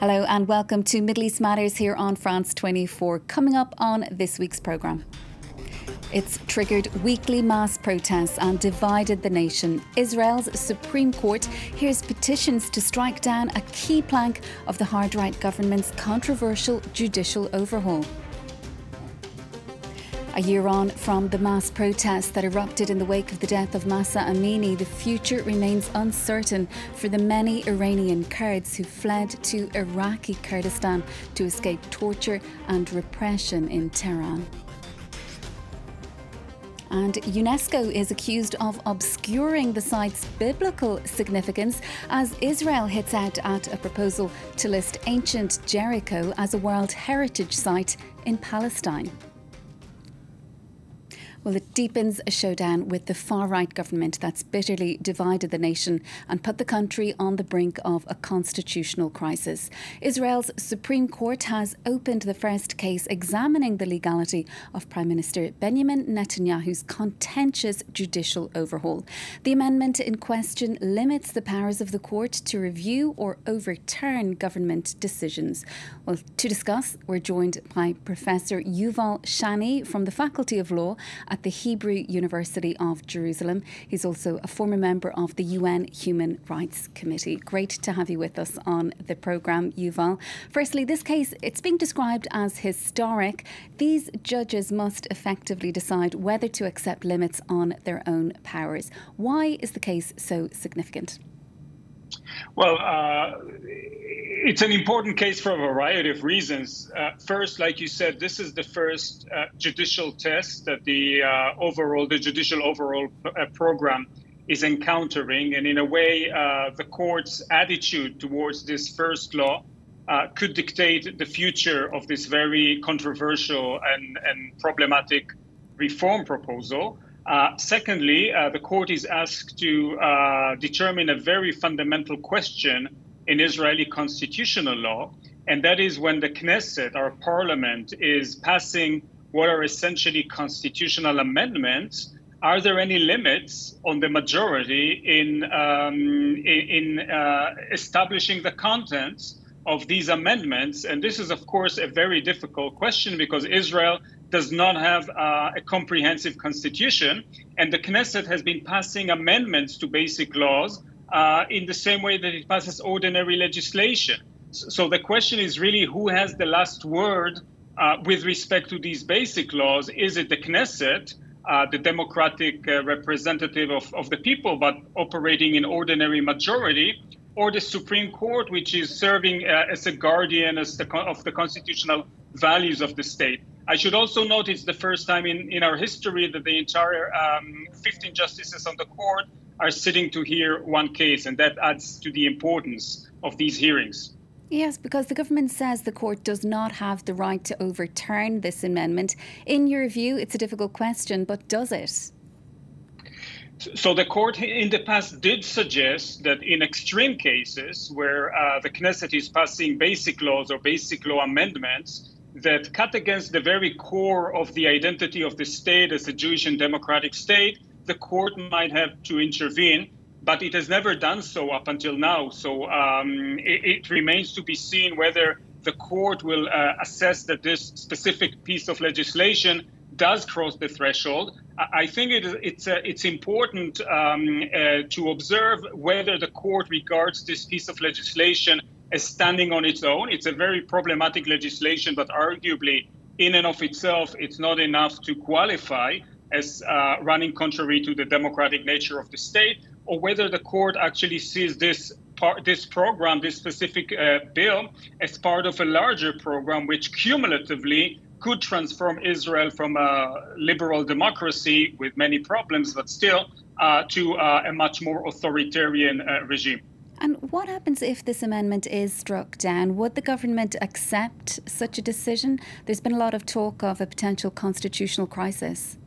Hello and welcome to Middle East Matters here on France 24. Coming up on this week's programme. It's triggered weekly mass protests and divided the nation. Israel's Supreme Court hears petitions to strike down a key plank of the hard right government's controversial judicial overhaul. A year on from the mass protests that erupted in the wake of the death of Mahsa Amini, the future remains uncertain for the many Iranian Kurds who fled to Iraqi Kurdistan to escape torture and repression in Tehran. And UNESCO is accused of obscuring the site's biblical significance as Israel hits out at a proposal to list ancient Jericho as a World Heritage Site in Palestine. Well, it deepens a showdown with the far right government that's bitterly divided the nation and put the country on the brink of a constitutional crisis. Israel's Supreme Court has opened the first case examining the legality of Prime Minister Benjamin Netanyahu's contentious judicial overhaul. The amendment in question limits the powers of the court to review or overturn government decisions. Well, to discuss, we're joined by Professor Yuval Shany from the Faculty of Law at the Hebrew University of Jerusalem. He's also a former member of the UN Human Rights Committee. Great to have you with us on the programme, Yuval. Firstly, this case, it's being described as historic. These judges must effectively decide whether to accept limits on their own powers. Why is the case so significant? Well, uh, it's an important case for a variety of reasons. Uh, first, like you said, this is the first uh, judicial test that the uh, overall, the judicial overall uh, program is encountering, and in a way, uh, the court's attitude towards this first law could dictate the future of this very controversial and, and problematic reform proposal. Uh, secondly, uh, the court is asked to uh, determine a very fundamental question in Israeli constitutional law, and that is when the Knesset, our parliament, is passing what are essentially constitutional amendments. Are there any limits on the majority in um, in, uh, establishing the contents of these amendments? And this is, of course, a very difficult question because Israel does not have uh, a comprehensive constitution, and the Knesset has been passing amendments to basic laws uh, in the same way that it passes ordinary legislation. So the question is really who has the last word uh, with respect to these basic laws? Is it the Knesset, uh, the democratic uh, representative of, of the people, but operating in ordinary majority, or the Supreme Court, which is serving uh, as a guardian as the, of the constitutional values of the state? I should also note it's the first time in, in our history that the entire um, 15 justices on the court are sitting to hear one case, and that adds to the importance of these hearings. Yes, because the government says the court does not have the right to overturn this amendment. In your view, it's a difficult question, but does it? So the court in the past did suggest that in extreme cases where uh, the Knesset is passing basic laws or basic law amendments, that cut against the very core of the identity of the state as a Jewish and democratic state, the court might have to intervene, but it has never done so up until now. So um, it, it, remains to be seen whether the court will uh, assess that this specific piece of legislation does cross the threshold. I think it, it's uh, it's important um, uh, to observe whether the court regards this piece of legislation as standing on its own. It's a very problematic legislation, but arguably, in and of itself, it's not enough to qualify as uh, running contrary to the democratic nature of the state, or whether the court actually sees this part, this program, this specific uh, bill, as part of a larger program, which cumulatively could transform Israel from a liberal democracy with many problems, but still, uh, to uh, a much more authoritarian uh, regime. And what happens if this amendment is struck down? Would the government accept such a decision? There's been a lot of talk of a potential constitutional crisis.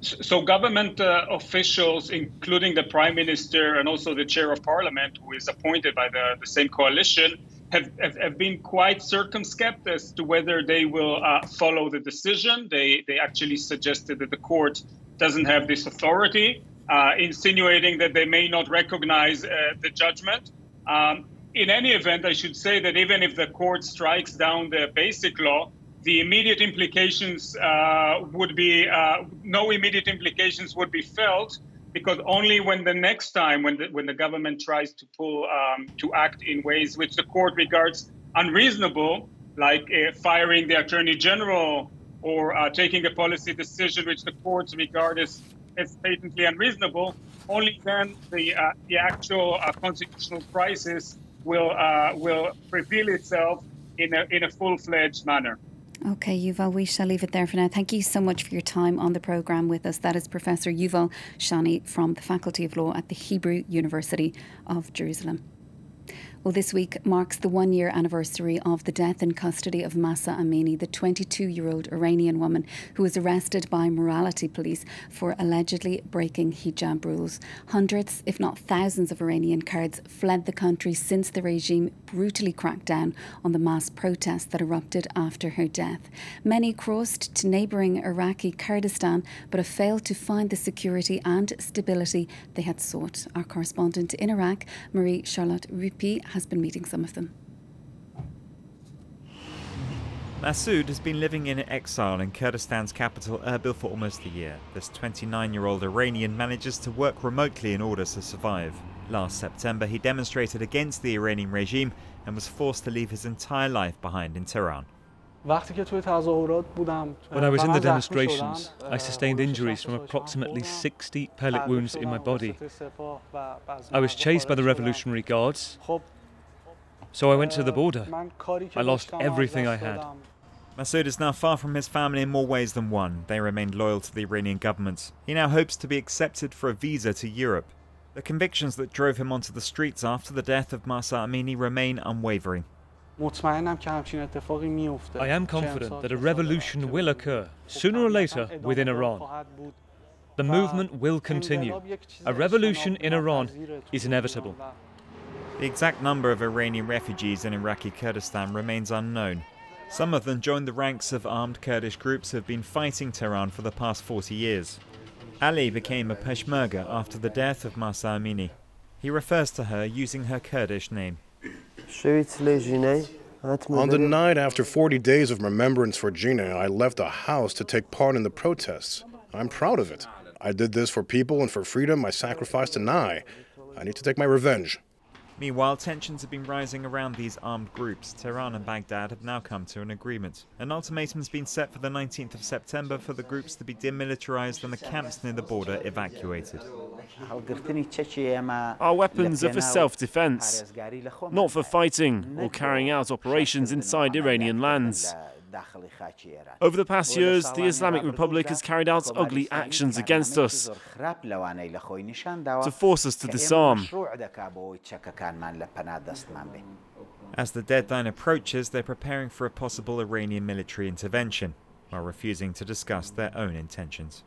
So, government uh, officials, including the prime minister and also the chair of parliament, who is appointed by the, the same coalition, have, have, have, been quite circumspect as to whether they will uh, follow the decision. They, they actually suggested that the court doesn't have this authority uh, insinuating that they may not recognize uh, the judgment. Um, in any event, I should say that even if the court strikes down the basic law, the immediate implications uh, would be uh, no immediate implications would be felt because only when the next time when the, when the government tries to pull um, to act in ways which the court regards unreasonable, like uh, firing the attorney general or uh, taking a policy decision which the courts regard as, as patently unreasonable, only then the uh, the actual uh, constitutional crisis will will reveal itself in a in a full fledged manner. Okay, Yuval, we shall leave it there for now. Thank you so much for your time on the programme with us. That is Professor Yuval Shany from the Faculty of Law at the Hebrew University of Jerusalem. Well, this week marks the one year anniversary of the death in custody of Mahsa Amini, the 22 year old Iranian woman who was arrested by morality police for allegedly breaking hijab rules. Hundreds, if not thousands, of Iranian Kurds fled the country since the regime brutally cracked down on the mass protests that erupted after her death. Many crossed to neighbouring Iraqi Kurdistan but have failed to find the security and stability they had sought. Our correspondent in Iraq, Marie Charlotte Roupie, has been meeting some of them. Masoud has been living in exile in Kurdistan's capital Erbil for almost a year. This 29 year old Iranian manages to work remotely in order to survive. Last September, he demonstrated against the Iranian regime and was forced to leave his entire life behind in Tehran. When I was in the demonstrations, I sustained injuries from approximately 60 pellet wounds in my body. I was chased by the Revolutionary Guards, so I went to the border. I lost everything I had. Masoud is now far from his family in more ways than one. They remained loyal to the Iranian government. He now hopes to be accepted for a visa to Europe. The convictions that drove him onto the streets after the death of Mahsa Amini remain unwavering. I am confident that a revolution will occur, sooner or later, within Iran. The movement will continue. A revolution in Iran is inevitable. The exact number of Iranian refugees in Iraqi Kurdistan remains unknown. Some of them joined the ranks of armed Kurdish groups who have been fighting Tehran for the past 40 years. Ali became a Peshmerga after the death of Mahsa Amini. He refers to her using her Kurdish name. On the night after 40 days of remembrance for Jina, I left the house to take part in the protests. I'm proud of it. I did this for people and for freedom I sacrificed an eye. I need to take my revenge. Meanwhile, tensions have been rising around these armed groups. Tehran and Baghdad have now come to an agreement. An ultimatum has been set for the 19th of September for the groups to be demilitarized and the camps near the border evacuated. Our weapons are for self defense, not for fighting or carrying out operations inside Iranian lands. Over the past years, the Islamic Republic has carried out ugly actions against us to force us to disarm. As the deadline approaches, they're preparing for a possible Iranian military intervention while refusing to discuss their own intentions.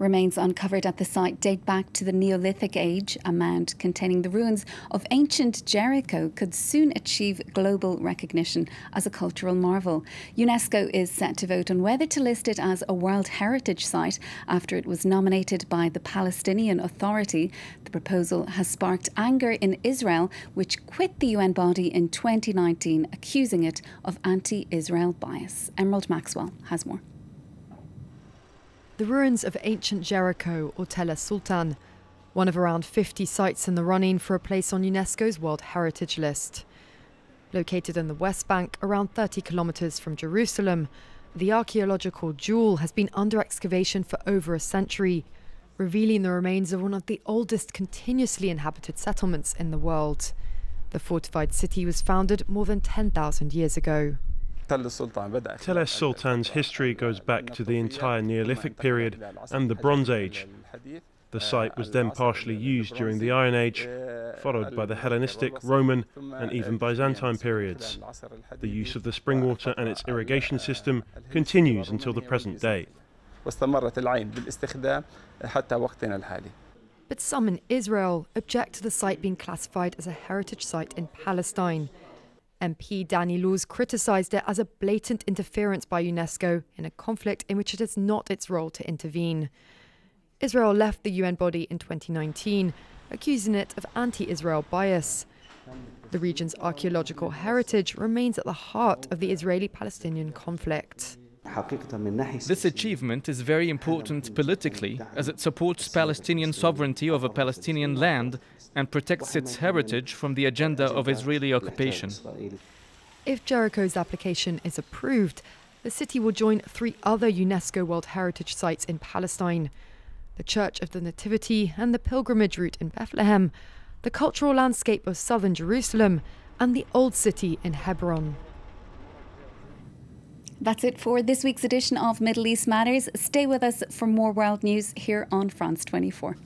Remains uncovered at the site date back to the Neolithic age. A mound containing the ruins of ancient Jericho could soon achieve global recognition as a cultural marvel. UNESCO is set to vote on whether to list it as a World Heritage Site after it was nominated by the Palestinian Authority. The proposal has sparked anger in Israel, which quit the UN body in 2019, accusing it of anti Israel bias. Emerald Maxwell has more. The ruins of ancient Jericho or Tel Sultan, one of around 50 sites in the running for a place on UNESCO's World Heritage List. Located in the West Bank, around 30 kilometres from Jerusalem, the archaeological jewel has been under excavation for over a century, revealing the remains of one of the oldest continuously inhabited settlements in the world. The fortified city was founded more than 10,000 years ago. Tel es Sultan's history goes back to the entire Neolithic period and the Bronze Age. The site was then partially used during the Iron Age, followed by the Hellenistic, Roman, and even Byzantine periods. The use of the spring water and its irrigation system continues until the present day. But some in Israel object to the site being classified as a heritage site in Palestine. MP Danny Laws criticised it as a blatant interference by UNESCO in a conflict in which it is not its role to intervene. Israel left the UN body in 2019, accusing it of anti Israel bias. The region's archaeological heritage remains at the heart of the Israeli Palestinian conflict. This achievement is very important politically as it supports Palestinian sovereignty over Palestinian land and protects its heritage from the agenda of Israeli occupation. If Jericho's application is approved, the city will join three other UNESCO World Heritage sites in Palestine. The Church of the Nativity and the pilgrimage route in Bethlehem, the cultural landscape of southern Jerusalem, and the Old City in Hebron. That's it for this week's edition of Middle East Matters. Stay with us for more world news here on France 24.